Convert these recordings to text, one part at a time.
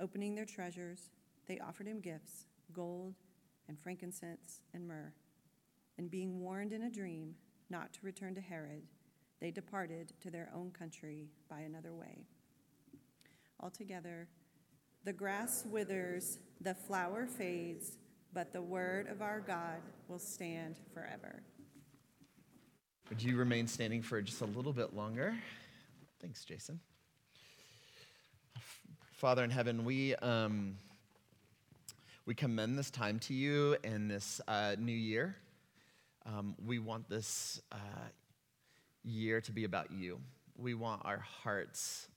Opening their treasures, they offered him gifts gold and frankincense and myrrh. And being warned in a dream not to return to Herod, they departed to their own country by another way. Altogether, the grass withers, the flower fades, but the word of our God will stand forever. Would you remain standing for just a little bit longer? Thanks, Jason. Father in heaven, we, um, we commend this time to you in this uh, new year. Um, we want this uh, year to be about you. We want our hearts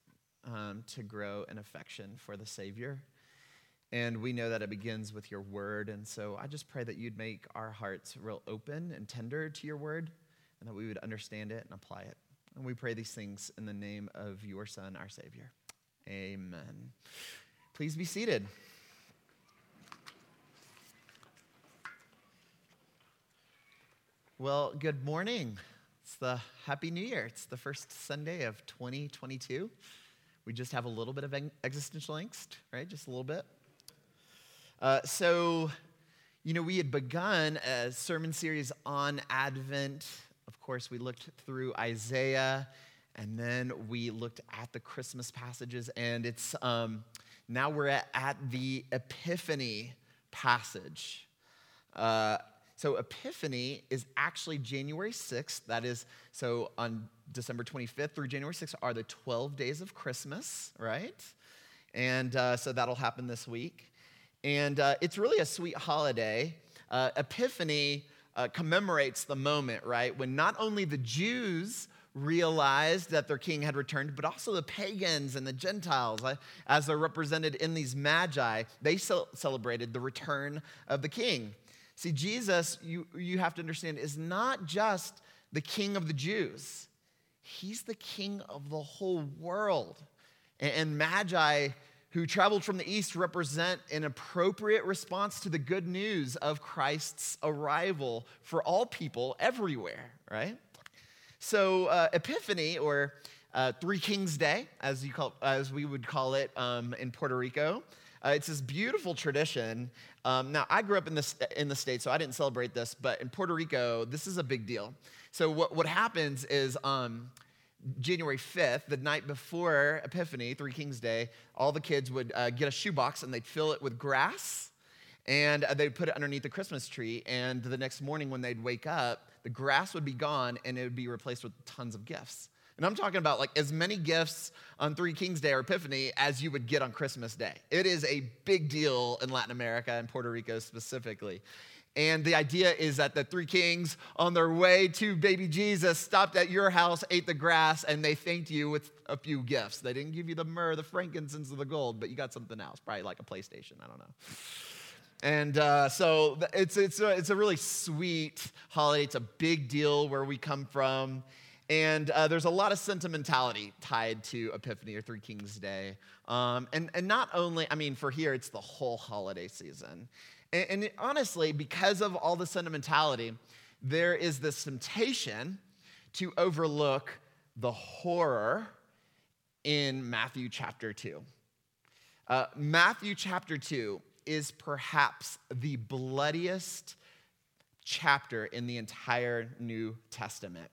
um, to grow in affection for the Savior. And we know that it begins with your word. And so I just pray that you'd make our hearts real open and tender to your word and that we would understand it and apply it. And we pray these things in the name of your Son, our Savior. Amen. Please be seated. Well, good morning. It's the Happy New Year. It's the first Sunday of 2022. We just have a little bit of existential angst, right? Just a little bit. Uh, so, you know, we had begun a sermon series on Advent. Of course, we looked through Isaiah and then we looked at the Christmas passages, and it's um, now we're at, at the Epiphany passage. Uh, so, Epiphany is actually January 6th. That is, so on December 25th through January 6th are the 12 days of Christmas, right? And uh, so that'll happen this week. And uh, it's really a sweet holiday. Uh, Epiphany uh, commemorates the moment, right? When not only the Jews realized that their king had returned, but also the pagans and the Gentiles, uh, as they're represented in these magi, they celebrated the return of the king. See, Jesus, you, you have to understand, is not just the king of the Jews, he's the king of the whole world. And, and magi who traveled from the east represent an appropriate response to the good news of Christ's arrival for all people everywhere, right? So, uh, Epiphany, or uh, Three Kings Day, as, you call, as we would call it um, in Puerto Rico, uh, it's this beautiful tradition. Um, now, I grew up in, this, in the States, so I didn't celebrate this, but in Puerto Rico, this is a big deal. So, what, what happens is um, January 5th, the night before Epiphany, Three Kings Day, all the kids would uh, get a shoebox and they'd fill it with grass and uh, they'd put it underneath the Christmas tree. And the next morning, when they'd wake up, the grass would be gone and it would be replaced with tons of gifts. And I'm talking about like as many gifts on Three Kings Day or Epiphany as you would get on Christmas Day. It is a big deal in Latin America and Puerto Rico specifically. And the idea is that the three kings on their way to baby Jesus stopped at your house, ate the grass, and they thanked you with a few gifts. They didn't give you the myrrh, the frankincense, or the gold, but you got something else, probably like a PlayStation. I don't know. And uh, so it's, it's, a, it's a really sweet holiday. It's a big deal where we come from. And uh, there's a lot of sentimentality tied to Epiphany or Three Kings Day. Um, and, and not only, I mean, for here, it's the whole holiday season. And, and honestly, because of all the sentimentality, there is this temptation to overlook the horror in Matthew chapter 2. Uh, Matthew chapter 2 is perhaps the bloodiest chapter in the entire New Testament.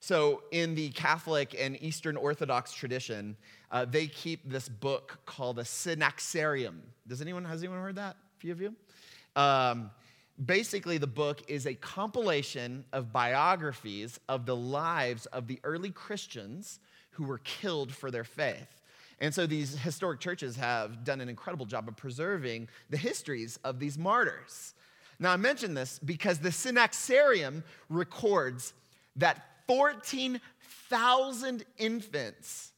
So, in the Catholic and Eastern Orthodox tradition, uh, they keep this book called the Synaxarium. Does anyone, has anyone heard that? A few of you? Um, basically, the book is a compilation of biographies of the lives of the early Christians who were killed for their faith. And so these historic churches have done an incredible job of preserving the histories of these martyrs. Now, I mention this because the Synaxarium records that 14,000 infants,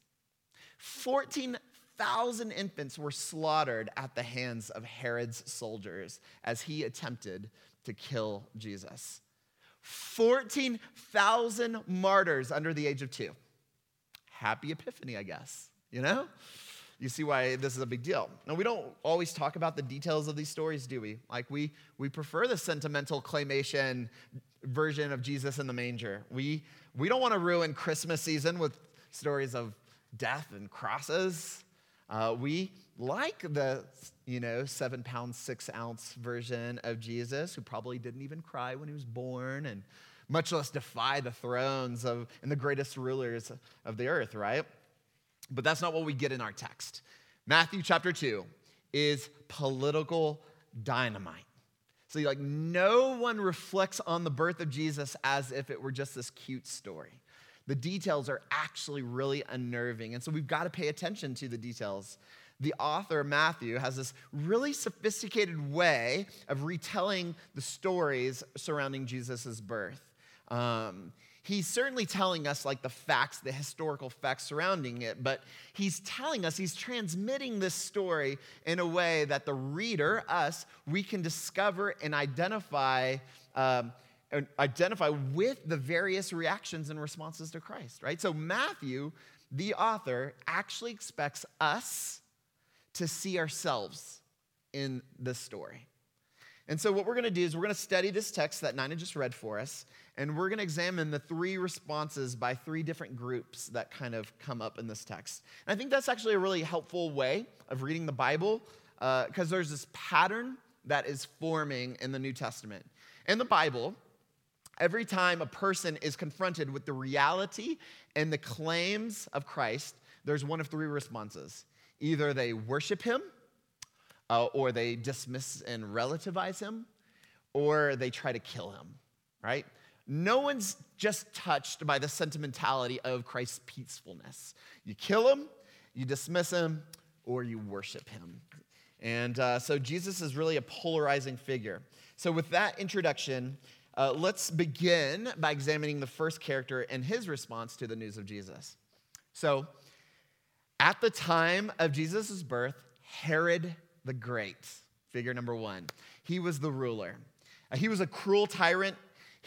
14,000 infants were slaughtered at the hands of Herod's soldiers as he attempted to kill Jesus. 14,000 martyrs under the age of two. Happy Epiphany, I guess, you know? You see why this is a big deal. Now, we don't always talk about the details of these stories, do we? Like, we, we prefer the sentimental claymation version of Jesus in the manger. We, we don't want to ruin Christmas season with stories of death and crosses. Uh, we like the, you know, seven pound, six ounce version of Jesus, who probably didn't even cry when he was born and much less defy the thrones of and the greatest rulers of the earth, right? But that's not what we get in our text. Matthew chapter 2 is political dynamite. So, like, no one reflects on the birth of Jesus as if it were just this cute story. The details are actually really unnerving. And so, we've got to pay attention to the details. The author, Matthew, has this really sophisticated way of retelling the stories surrounding Jesus' birth. Um, he's certainly telling us like the facts, the historical facts surrounding it, but he's telling us, he's transmitting this story in a way that the reader, us, we can discover and identify. Um, and identify with the various reactions and responses to Christ, right? So, Matthew, the author, actually expects us to see ourselves in this story. And so, what we're going to do is we're going to study this text that Nina just read for us, and we're going to examine the three responses by three different groups that kind of come up in this text. And I think that's actually a really helpful way of reading the Bible because uh, there's this pattern that is forming in the New Testament. In the Bible, every time a person is confronted with the reality and the claims of Christ, there's one of three responses either they worship him uh, or they dismiss and relativize him, or they try to kill him, right? No one's just touched by the sentimentality of Christ's peacefulness. You kill him, you dismiss him, or you worship him. And uh, so Jesus is really a polarizing figure. So, with that introduction, uh, let's begin by examining the first character and his response to the news of Jesus. So, at the time of Jesus' birth, Herod the Great, figure number one. He was the ruler. Uh, he was a cruel tyrant.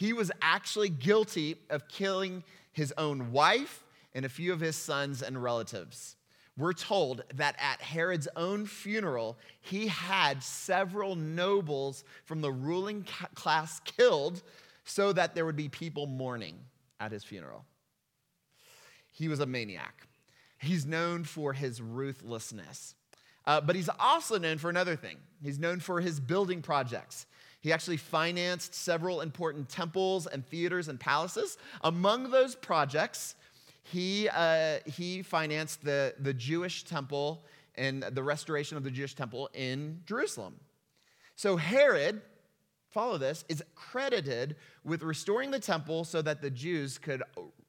He was actually guilty of killing his own wife and a few of his sons and relatives. We're told that at Herod's own funeral, he had several nobles from the ruling class killed so that there would be people mourning at his funeral. He was a maniac. He's known for his ruthlessness. Uh, but he's also known for another thing. He's known for his building projects. He actually financed several important temples and theaters and palaces. Among those projects, he, uh, he financed the, the Jewish temple and the restoration of the Jewish temple in Jerusalem. So Herod, follow this, is credited with restoring the temple so that the Jews could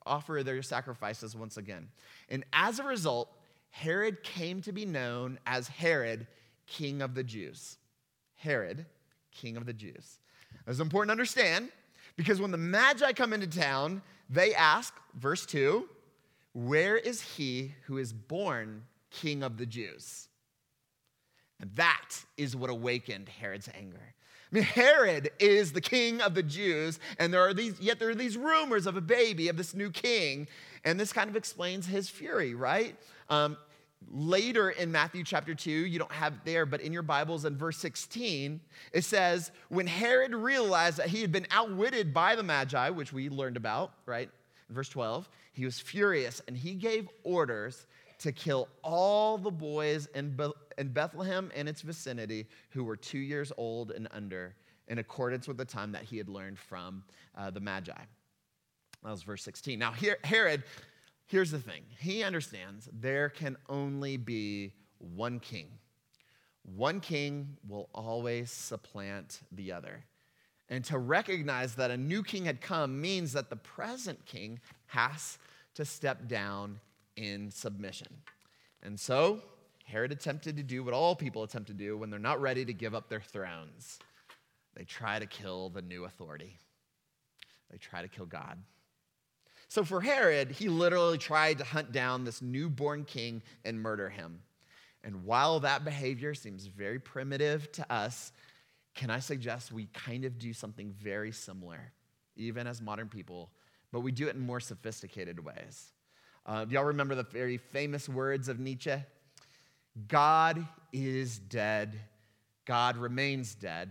offer their sacrifices once again. And as a result, Herod came to be known as Herod, king of the Jews. Herod, king of the Jews. It's important to understand because when the Magi come into town, they ask, verse 2, where is he who is born king of the Jews? And that is what awakened Herod's anger. I mean, Herod is the king of the Jews, and there are these, yet there are these rumors of a baby, of this new king, and this kind of explains his fury, right? Um, later in Matthew chapter 2, you don't have there, but in your Bibles in verse 16, it says, When Herod realized that he had been outwitted by the Magi, which we learned about, right? In verse 12, he was furious and he gave orders to kill all the boys in, Be- in Bethlehem and its vicinity who were two years old and under, in accordance with the time that he had learned from uh, the Magi. That was verse 16. Now, here, Herod, here's the thing he understands there can only be one king. One king will always supplant the other. And to recognize that a new king had come means that the present king has to step down in submission. And so, Herod attempted to do what all people attempt to do when they're not ready to give up their thrones they try to kill the new authority, they try to kill God. So, for Herod, he literally tried to hunt down this newborn king and murder him. And while that behavior seems very primitive to us, can I suggest we kind of do something very similar, even as modern people, but we do it in more sophisticated ways. Uh, do y'all remember the very famous words of Nietzsche? God is dead, God remains dead,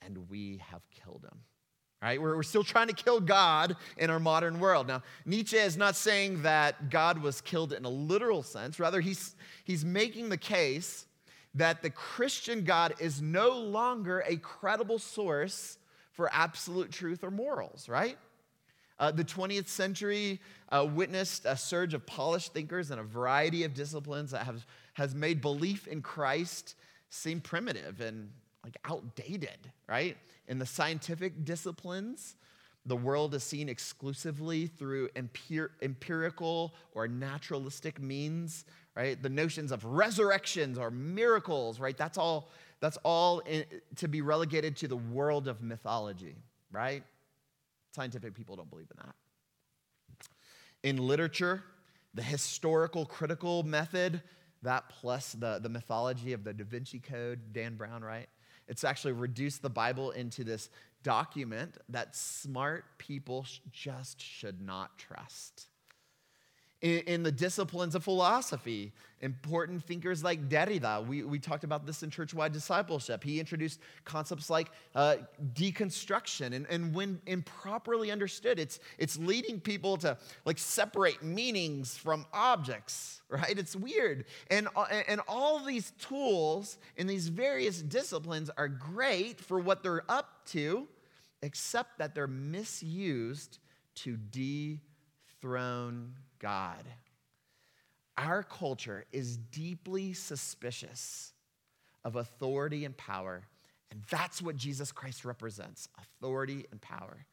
and we have killed him. Right? We're, we're still trying to kill God in our modern world. Now, Nietzsche is not saying that God was killed in a literal sense. Rather, he's, he's making the case that the Christian God is no longer a credible source for absolute truth or morals, right? Uh, the 20th century uh, witnessed a surge of polished thinkers in a variety of disciplines that have, has made belief in Christ seem primitive and like outdated, right? In the scientific disciplines, the world is seen exclusively through empir- empirical or naturalistic means, right? The notions of resurrections or miracles, right? That's all, that's all in, to be relegated to the world of mythology, right? Scientific people don't believe in that. In literature, the historical critical method, that plus the, the mythology of the Da Vinci Code, Dan Brown, right? It's actually reduced the Bible into this document that smart people just should not trust in, in the disciplines of philosophy. Important thinkers like Derrida, we, we talked about this in church-wide discipleship. He introduced concepts like uh, deconstruction, and, and when improperly understood, it's, it's leading people to like separate meanings from objects, right? It's weird. And, uh, and all these tools in these various disciplines are great for what they're up to, except that they're misused to dethrone God. Our culture is deeply suspicious of authority and power, and that's what Jesus Christ represents authority and power.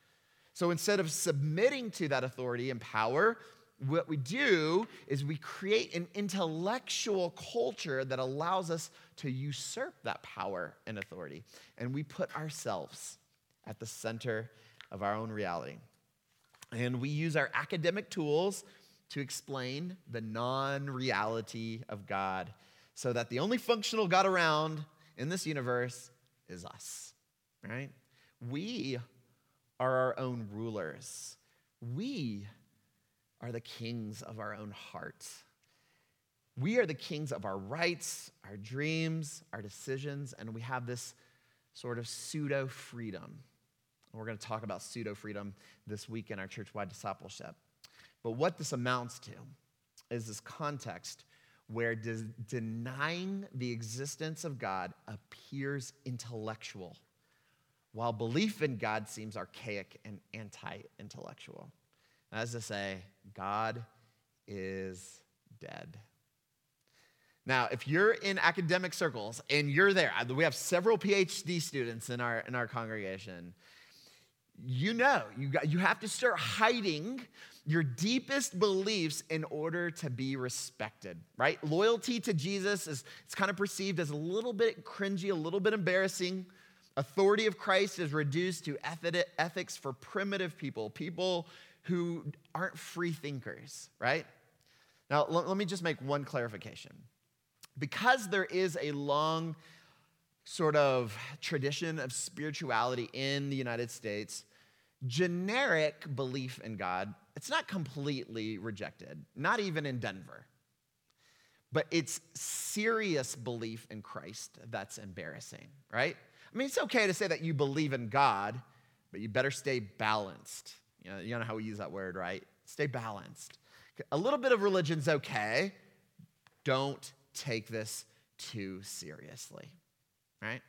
So instead of submitting to that authority and power, what we do is we create an intellectual culture that allows us to usurp that power and authority. And we put ourselves at the center of our own reality. And we use our academic tools to explain the non reality of God so that the only functional God around in this universe is us, right? We are our own rulers. We are the kings of our own hearts. We are the kings of our rights, our dreams, our decisions, and we have this sort of pseudo freedom. We're going to talk about pseudo freedom this week in our church wide discipleship. But what this amounts to is this context where de- denying the existence of God appears intellectual, while belief in God seems archaic and anti intellectual. As to say, God is dead. Now, if you're in academic circles and you're there, we have several PhD students in our, in our congregation, you know you, got, you have to start hiding your deepest beliefs in order to be respected, right? Loyalty to Jesus is it's kind of perceived as a little bit cringy, a little bit embarrassing. Authority of Christ is reduced to ethics for primitive people, people who aren't free thinkers, right? Now, let me just make one clarification. Because there is a long sort of tradition of spirituality in the United States, generic belief in God it's not completely rejected, not even in Denver. but it's serious belief in Christ that's embarrassing, right? I mean, it's okay to say that you believe in God, but you better stay balanced. You know, you know how we use that word, right? Stay balanced. A little bit of religion's okay. Don't take this too seriously, right?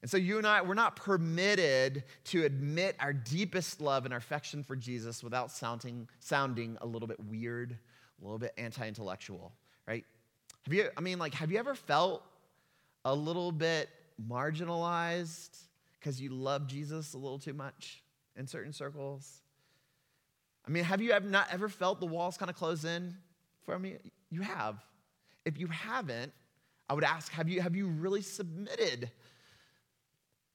And so you and I, we're not permitted to admit our deepest love and our affection for Jesus without sounding, sounding a little bit weird, a little bit anti-intellectual, right? Have you, I mean, like, have you ever felt a little bit marginalized because you love Jesus a little too much in certain circles? I mean, have you ever not ever felt the walls kind of close in from you? You have. If you haven't, I would ask, have you, have you really submitted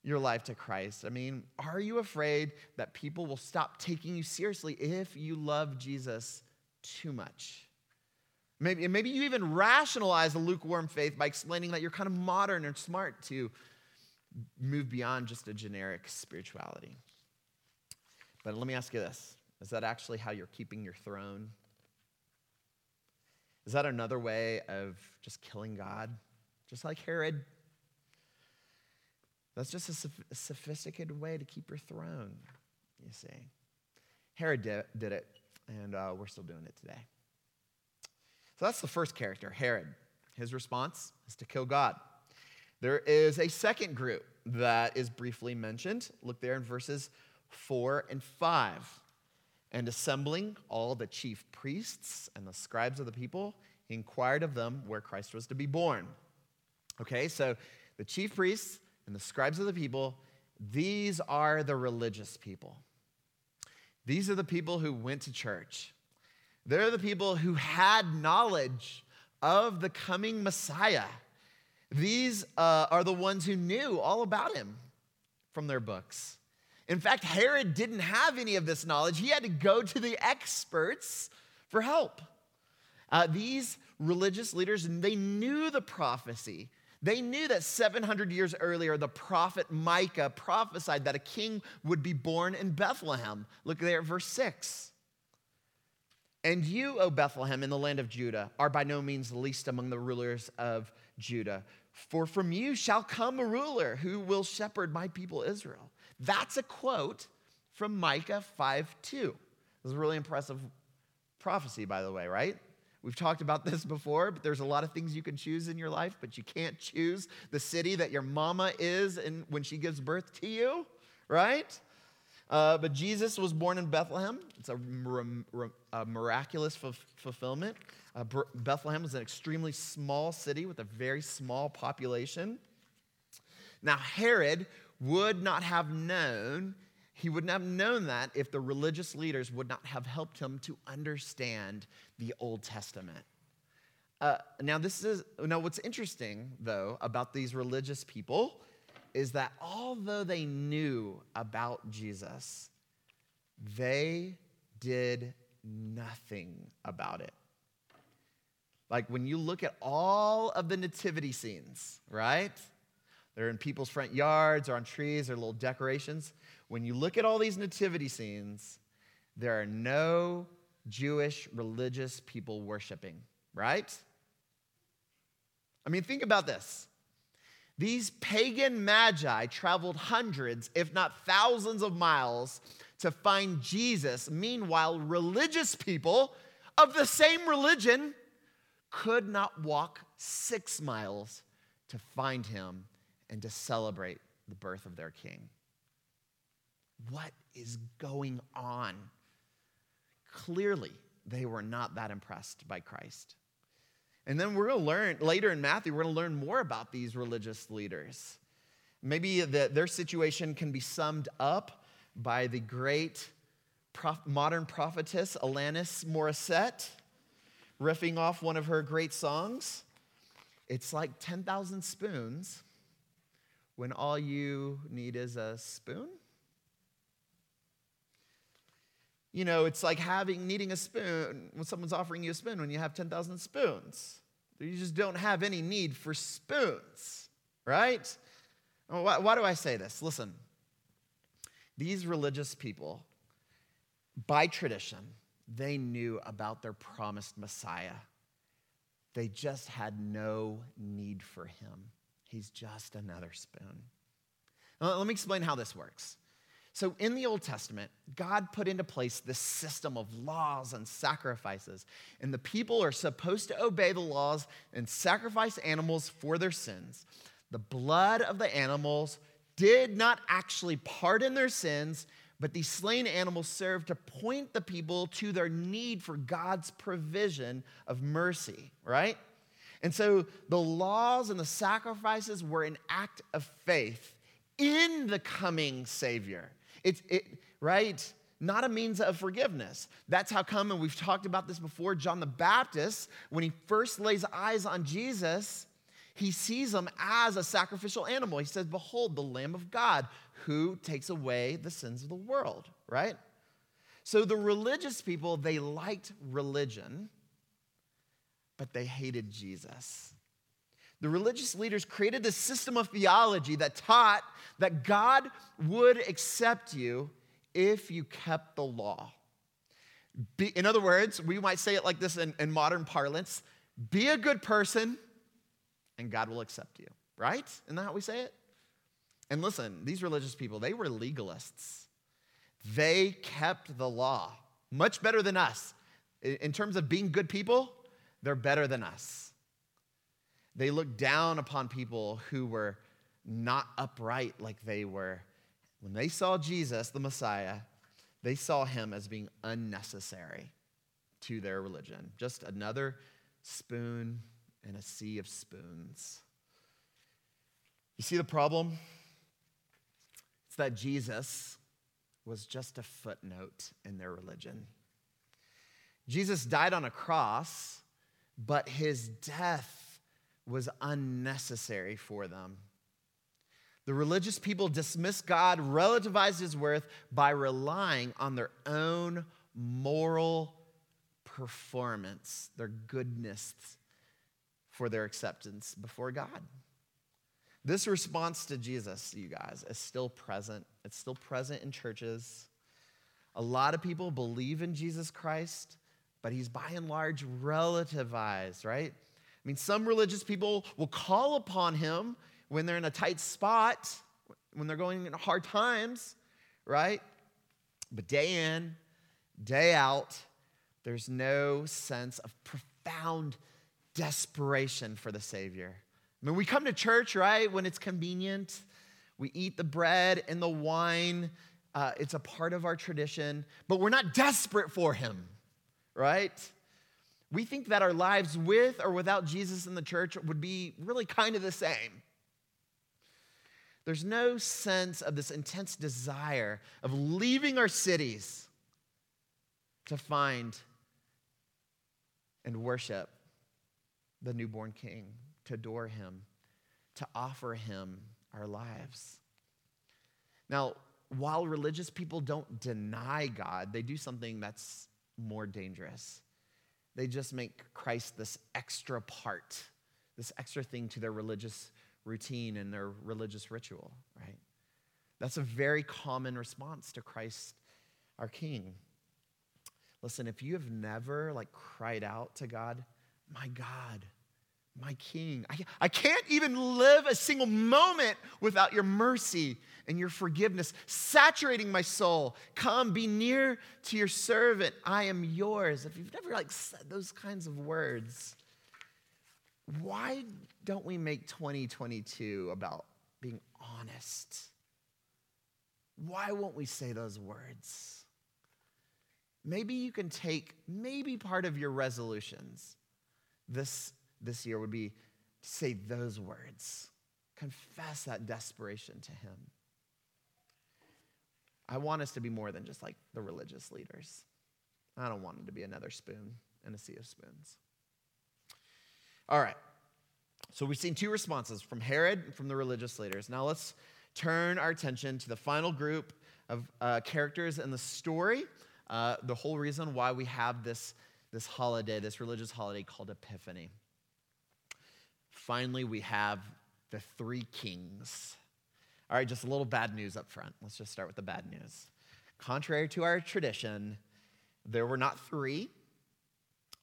your life to Christ? I mean, are you afraid that people will stop taking you seriously if you love Jesus too much? Maybe, maybe you even rationalize a lukewarm faith by explaining that you're kind of modern and smart to move beyond just a generic spirituality. But let me ask you this is that actually how you're keeping your throne? Is that another way of just killing God? Just like Herod that's just a, a sophisticated way to keep your throne, you see. Herod did, did it, and uh, we're still doing it today. So that's the first character, Herod. His response is to kill God. There is a second group that is briefly mentioned. Look there in verses 4 and 5. And assembling all the chief priests and the scribes of the people, he inquired of them where Christ was to be born. Okay, so the chief priests and the scribes of the people, these are the religious people. These are the people who went to church. They're the people who had knowledge of the coming Messiah. These uh, are the ones who knew all about him from their books. In fact, Herod didn't have any of this knowledge. He had to go to the experts for help. Uh, these religious leaders, they knew the prophecy they knew that 700 years earlier, the prophet Micah prophesied that a king would be born in Bethlehem. Look there at verse 6. And you, O Bethlehem, in the land of Judah, are by no means the least among the rulers of Judah. For from you shall come a ruler who will shepherd my people Israel. That's a quote from Micah 5 2. This is a really impressive prophecy, by the way, right? We've talked about this before, but there's a lot of things you can choose in your life, but you can't choose the city that your mama is in, when she gives birth to you, right? Uh, but Jesus was born in Bethlehem. It's a, miraculous f- fulfillment. Uh, Bethlehem was an extremely small city with a very small population. Now, Herod would not have known he wouldn't have known that if the religious leaders would not have helped him to understand the Old Testament. Uh, now, this is now what's interesting though about these religious people is that although they knew about Jesus, they did nothing about it. Like when you look at all of the nativity scenes, right? They're in people's front yards or on trees or little decorations. When you look at all these nativity scenes, there are no Jewish religious people worshiping, right? I mean, think about this. These pagan magi traveled hundreds, if not thousands of miles to find Jesus. Meanwhile, religious people of the same religion could not walk six miles to find him and to celebrate the birth of their king. What is going on? Clearly, they were not that impressed by Christ. And then we're going to learn later in Matthew, we're going to learn more about these religious leaders. Maybe the, their situation can be summed up by the great prof, modern prophetess Alanis Morissette, riffing off one of her great songs. It's like 10,000 spoons when all you need is a spoon? You know, it's like having needing a spoon when someone's offering you a spoon when you have 10,000 spoons. You just don't have any need for spoons, right? Why, why do I say this? Listen, these religious people, by tradition, they knew about their promised Messiah They just had no need for him. He's just another spoon. Now, let me explain how this works. So, in the Old Testament, God put into place this system of laws and sacrifices, and the people are supposed to obey the laws and sacrifice animals for their sins. The blood of the animals did not actually pardon their sins, but these slain animals served to point the people to their need for God's provision of mercy, right? And so the laws and the sacrifices were an act of faith in the coming Savior. It's it, right? Not a means of forgiveness. That's how come, and we've talked about this before. John the Baptist, when he first lays eyes on Jesus, he sees him as a sacrificial animal. He says, Behold, the Lamb of God who takes away the sins of the world, right? So the religious people, they liked religion, but they hated Jesus. The religious leaders created this system of theology that taught that God would accept you if you kept the law. Be, in other words, we might say it like this in, in modern parlance be a good person and God will accept you, right? Isn't that how we say it? And listen, these religious people, they were legalists. They kept the law much better than us. In terms of being good people, they're better than us. They looked down upon people who were not upright like they were. When they saw Jesus, the Messiah, they saw him as being unnecessary to their religion. Just another spoon in a sea of spoons. You see the problem? It's that Jesus was just a footnote in their religion. Jesus died on a cross, but his death was unnecessary for them. The religious people dismissed God, relativized his worth by relying on their own moral performance, their goodness for their acceptance before God. This response to Jesus, you guys, is still present. It's still present in churches. A lot of people believe in Jesus Christ, but he's by and large relativized, right? I mean, some religious people will call upon him when they're in a tight spot, when they're going in hard times, right? But day in, day out, there's no sense of profound desperation for the Savior. I mean, we come to church, right, when it's convenient. We eat the bread and the wine. Uh, it's a part of our tradition, but we're not desperate for Him, right? We think that our lives with or without Jesus in the church would be really kind of the same. There's no sense of this intense desire of leaving our cities to find and worship the newborn king, to adore him, to offer him our lives. Now, while religious people don't deny God, they do something that's more dangerous. They just make Christ this extra part, this extra thing to their religious routine and their religious ritual, right? That's a very common response to Christ, our King. Listen, if you have never like cried out to God, my God, my King, I, I can't even live a single moment without your mercy and your forgiveness saturating my soul. Come, be near to your servant. I am yours. If you've never like said those kinds of words, why don't we make 2022 about being honest? Why won't we say those words? Maybe you can take, maybe part of your resolutions this, this year would be to say those words, confess that desperation to Him. I want us to be more than just like the religious leaders. I don't want it to be another spoon in a sea of spoons. All right. So we've seen two responses from Herod and from the religious leaders. Now let's turn our attention to the final group of uh, characters in the story. Uh, the whole reason why we have this, this holiday, this religious holiday called Epiphany. Finally, we have the three kings. All right, just a little bad news up front. Let's just start with the bad news. Contrary to our tradition, there were not three,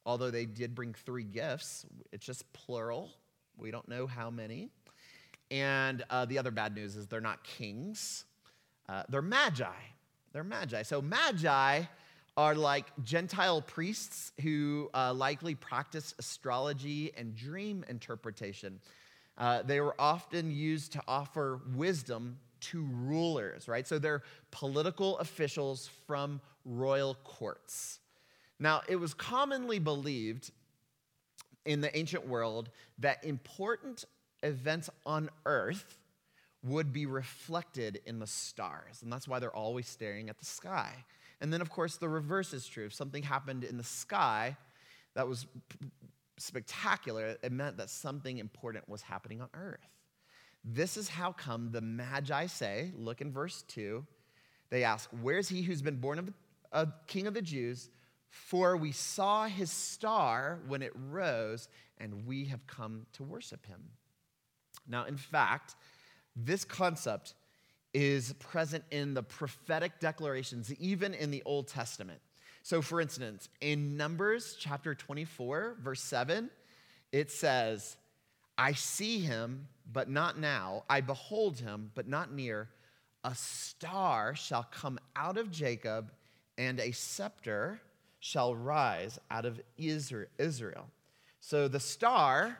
although they did bring three gifts. It's just plural. We don't know how many. And uh, the other bad news is they're not kings, uh, they're magi. They're magi. So, magi are like Gentile priests who uh, likely practiced astrology and dream interpretation. Uh, they were often used to offer wisdom to rulers, right? So they're political officials from royal courts. Now, it was commonly believed in the ancient world that important events on earth would be reflected in the stars. And that's why they're always staring at the sky. And then, of course, the reverse is true. If something happened in the sky that was spectacular, it meant that something important was happening on earth. This is how come the Magi say, look in verse 2, they ask, Where's he who's been born of a king of the Jews? For we saw his star when it rose, and we have come to worship him. Now, in fact, this concept is present in the prophetic declarations, even in the Old Testament. So, for instance, in Numbers chapter 24, verse 7, it says, I see him, but not now. I behold him, but not near. A star shall come out of Jacob, and a scepter shall rise out of Israel. So, the star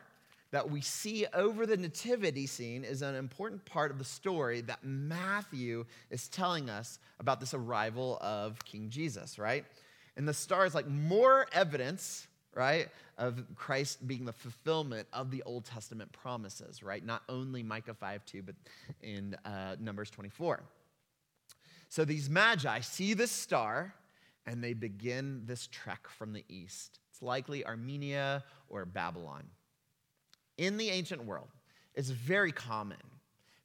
that we see over the nativity scene is an important part of the story that Matthew is telling us about this arrival of King Jesus, right? And the star is like more evidence, right, of Christ being the fulfillment of the Old Testament promises, right? Not only Micah 5 2, but in uh, Numbers 24. So these magi see this star and they begin this trek from the east. It's likely Armenia or Babylon in the ancient world, it's very common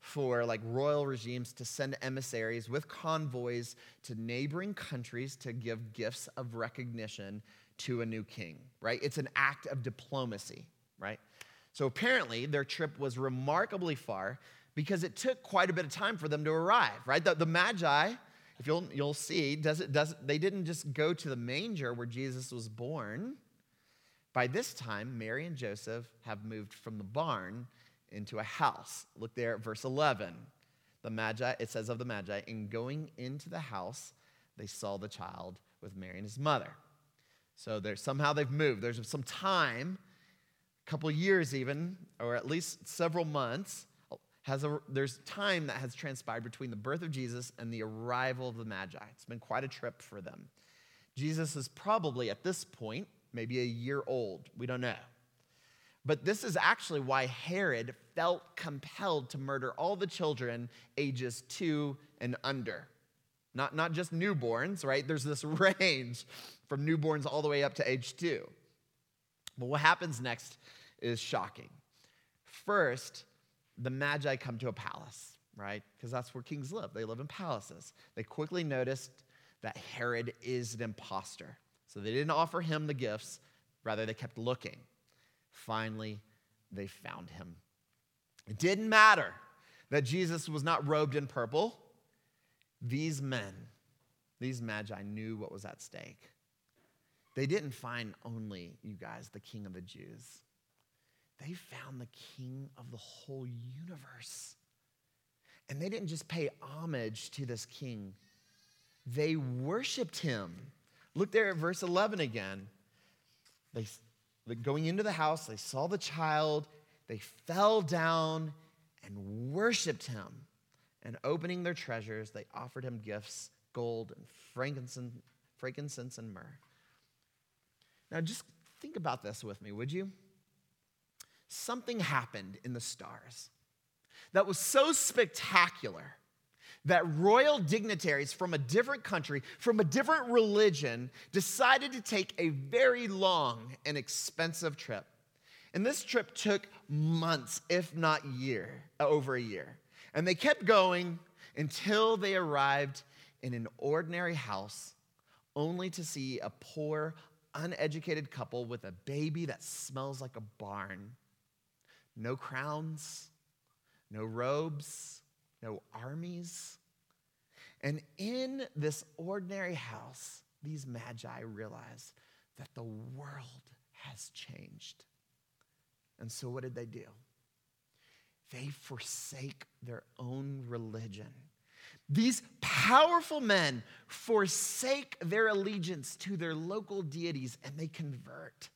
for like royal regimes to send emissaries with convoys to neighboring countries to give gifts of recognition to a new king, right? It's an act of diplomacy, right? So apparently their trip was remarkably far because it took quite a bit of time for them to arrive, right? The, the Magi, if you'll, you'll see, does it, does, they didn't just go to the manger where Jesus was born. By this time, Mary and Joseph have moved from the barn into a house. Look there at verse 11. The Magi, it says of the Magi, in going into the house, they saw the child with Mary and his mother. So somehow they've moved. There's some time, a couple years even, or at least several months. Has a, there's time that has transpired between the birth of Jesus and the arrival of the Magi. It's been quite a trip for them. Jesus is probably at this point maybe a year old. We don't know. But this is actually why Herod felt compelled to murder all the children ages two and under. Not, not just newborns, right? There's this range from newborns all the way up to age two. But what happens next is shocking. First, the Magi come to a palace, right? Because that's where kings live. They live in palaces. They quickly noticed that Herod is an impostor. So they didn't offer him the gifts, rather, they kept looking. Finally, they found him. It didn't matter that Jesus was not robed in purple. These men, these magi, knew what was at stake. They didn't find only, you guys, the king of the Jews, they found the king of the whole universe. And they didn't just pay homage to this king, they worshiped him. Look there at verse 11 again. They, going into the house, they saw the child, they fell down and worshiped him. And opening their treasures, they offered him gifts gold and frankincense, frankincense and myrrh. Now, just think about this with me, would you? Something happened in the stars that was so spectacular that royal dignitaries from a different country, from a different religion, decided to take a very long and expensive trip. And this trip took months, if not year, uh, over a year. And they kept going until they arrived in an ordinary house, only to see a poor, uneducated couple with a baby that smells like a barn. No crowns, no robes, no armies. And in this ordinary house, these magi realize that the world has changed. And so, what did they do? They forsake their own religion. These powerful men forsake their allegiance to their local deities and they convert.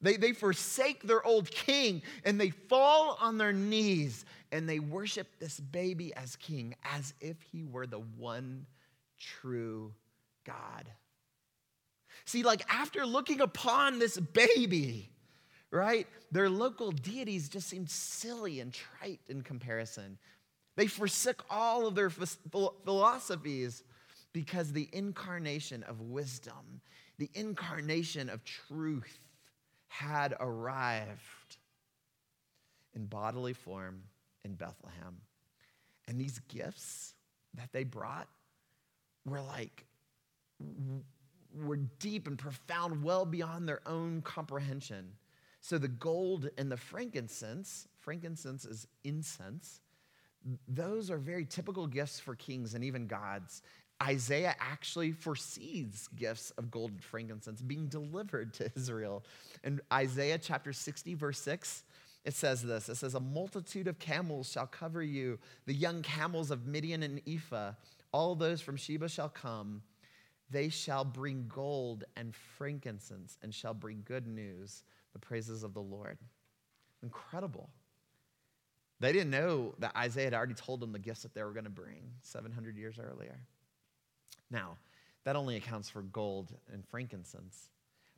They, they forsake their old king and they fall on their knees and they worship this baby as king as if he were the one true God. See, like after looking upon this baby, right, their local deities just seemed silly and trite in comparison. They forsook all of their philosophies because the incarnation of wisdom, the incarnation of truth had arrived in bodily form in Bethlehem. And these gifts that they brought were like, were deep and profound, well beyond their own comprehension. So the gold and the frankincense, frankincense is incense, those are very typical gifts for kings and even gods. Isaiah actually foresees gifts of gold and frankincense being delivered to Israel. In Isaiah chapter 60, verse 6, it says this It says, A multitude of camels shall cover you, the young camels of Midian and Ephah, all those from Sheba shall come. They shall bring gold and frankincense and shall bring good news, the praises of the Lord. Incredible. They didn't know that Isaiah had already told them the gifts that they were going to bring 700 years earlier. Now, that only accounts for gold and frankincense.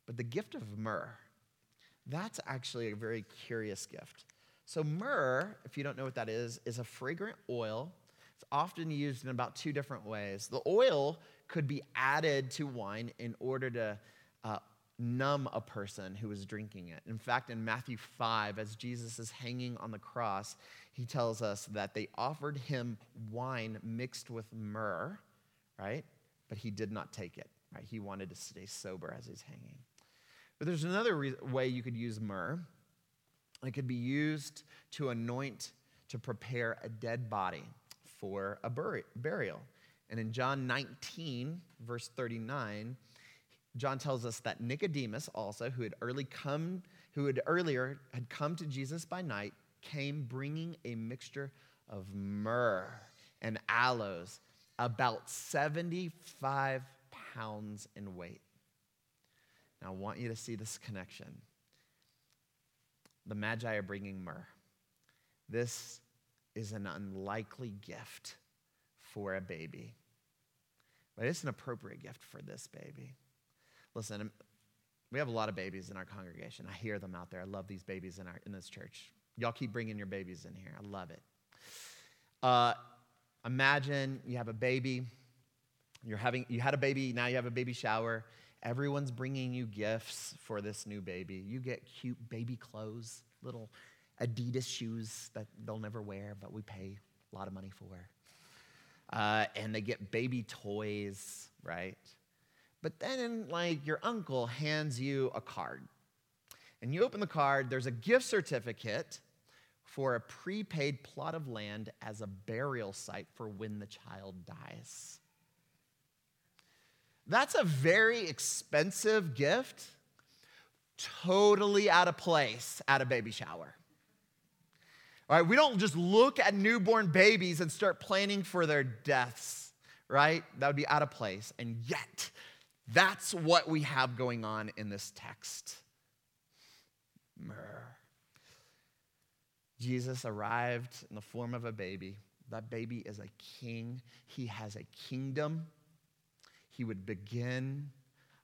But the gift of myrrh, that's actually a very curious gift. So, myrrh, if you don't know what that is, is a fragrant oil. It's often used in about two different ways. The oil could be added to wine in order to uh, numb a person who was drinking it. In fact, in Matthew 5, as Jesus is hanging on the cross, he tells us that they offered him wine mixed with myrrh, right? But he did not take it, right? He wanted to stay sober as he's hanging. But there's another re- way you could use myrrh. It could be used to anoint, to prepare a dead body for a bur- burial. And in John 19, verse 39, John tells us that Nicodemus also, who had early come, who had earlier had come to Jesus by night, came bringing a mixture of myrrh and aloes, about 75 pounds in weight. Now, I want you to see this connection. The Magi are bringing myrrh. This is an unlikely gift for a baby, but it's an appropriate gift for this baby. Listen, we have a lot of babies in our congregation. I hear them out there. I love these babies in, our, in this church. Y'all keep bringing your babies in here. I love it. Uh, imagine you have a baby. You're having, you had a baby, now you have a baby shower. Everyone's bringing you gifts for this new baby. You get cute baby clothes, little Adidas shoes that they'll never wear, but we pay a lot of money for. Uh, and they get baby toys, right? But then, like, your uncle hands you a card. And you open the card, there's a gift certificate for a prepaid plot of land as a burial site for when the child dies. That's a very expensive gift, totally out of place at a baby shower. All right, we don't just look at newborn babies and start planning for their deaths, right? That would be out of place. And yet, that's what we have going on in this text. Myrrh. Jesus arrived in the form of a baby. That baby is a king, he has a kingdom. He would begin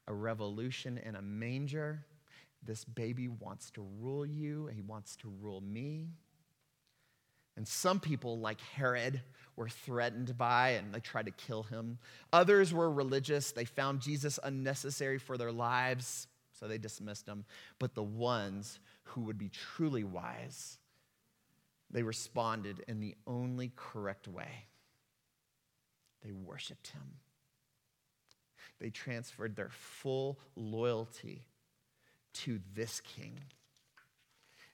a revolution in a manger. This baby wants to rule you, he wants to rule me. And some people, like Herod, were threatened by and they tried to kill him. Others were religious. They found Jesus unnecessary for their lives, so they dismissed him. But the ones who would be truly wise, they responded in the only correct way. They worshiped him. They transferred their full loyalty to this king.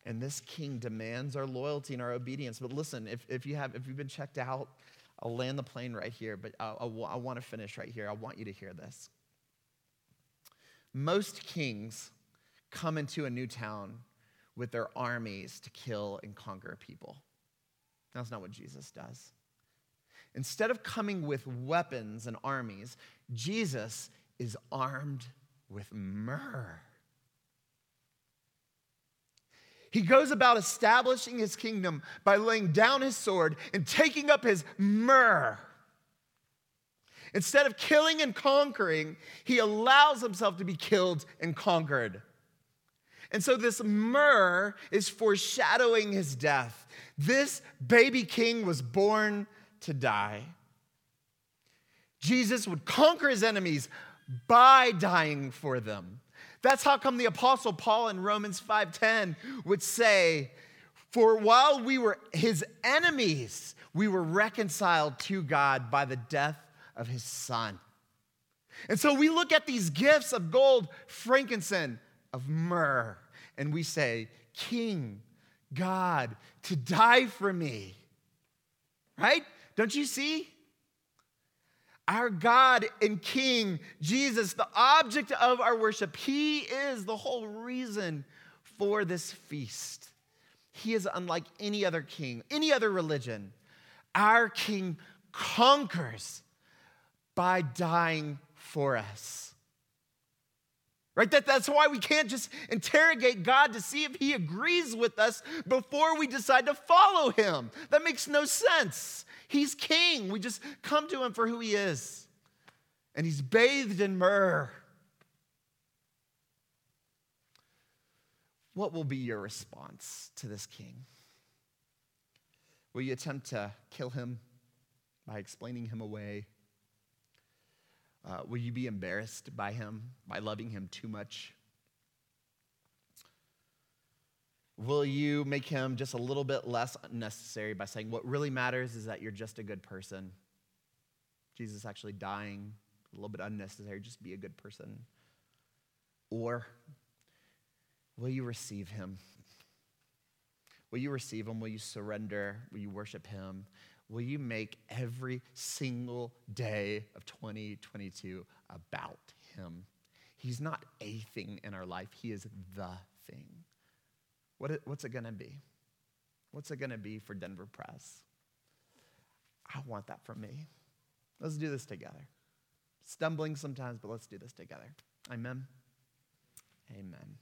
And this king demands our loyalty and our obedience. But listen, if, if, you have, if you've been checked out, I'll land the plane right here, but I, I, I want to finish right here. I want you to hear this. most kings come into a new town with their armies to kill and conquer people. That's not what Jesus does. Instead of coming with weapons and armies, Jesus is armed with myrrh. He goes about establishing his kingdom by laying down his sword and taking up his myrrh. Instead of killing and conquering, he allows himself to be killed and conquered. And so this myrrh is foreshadowing his death. This baby king was born to die. Jesus would conquer his enemies by dying for them. That's how come the apostle Paul in Romans 5:10 would say, "For while we were his enemies, we were reconciled to God by the death of his son." And so we look at these gifts of gold, frankincense, of myrrh, and we say, "King, God, to die for me." Right? Don't you see? Our God and King, Jesus, the object of our worship, He is the whole reason for this feast. He is unlike any other king, any other religion. Our King conquers by dying for us. Right? That, that's why we can't just interrogate God to see if He agrees with us before we decide to follow Him. That makes no sense. He's king. We just come to him for who he is. And he's bathed in myrrh. What will be your response to this king? Will you attempt to kill him by explaining him away? Uh, will you be embarrassed by him, by loving him too much? Will you make him just a little bit less unnecessary by saying what really matters is that you're just a good person? Jesus actually dying, a little bit unnecessary, just be a good person. Or will you receive him? Will you receive him? Will you surrender? Will you worship him? Will you make every single day of 2022 about him? He's not a thing in our life, he is the thing. What what's it going to be? What's it going to be for Denver Press? I want that for me. Let's do this together. Stumbling sometimes, but let's do this together. Amen. Amen.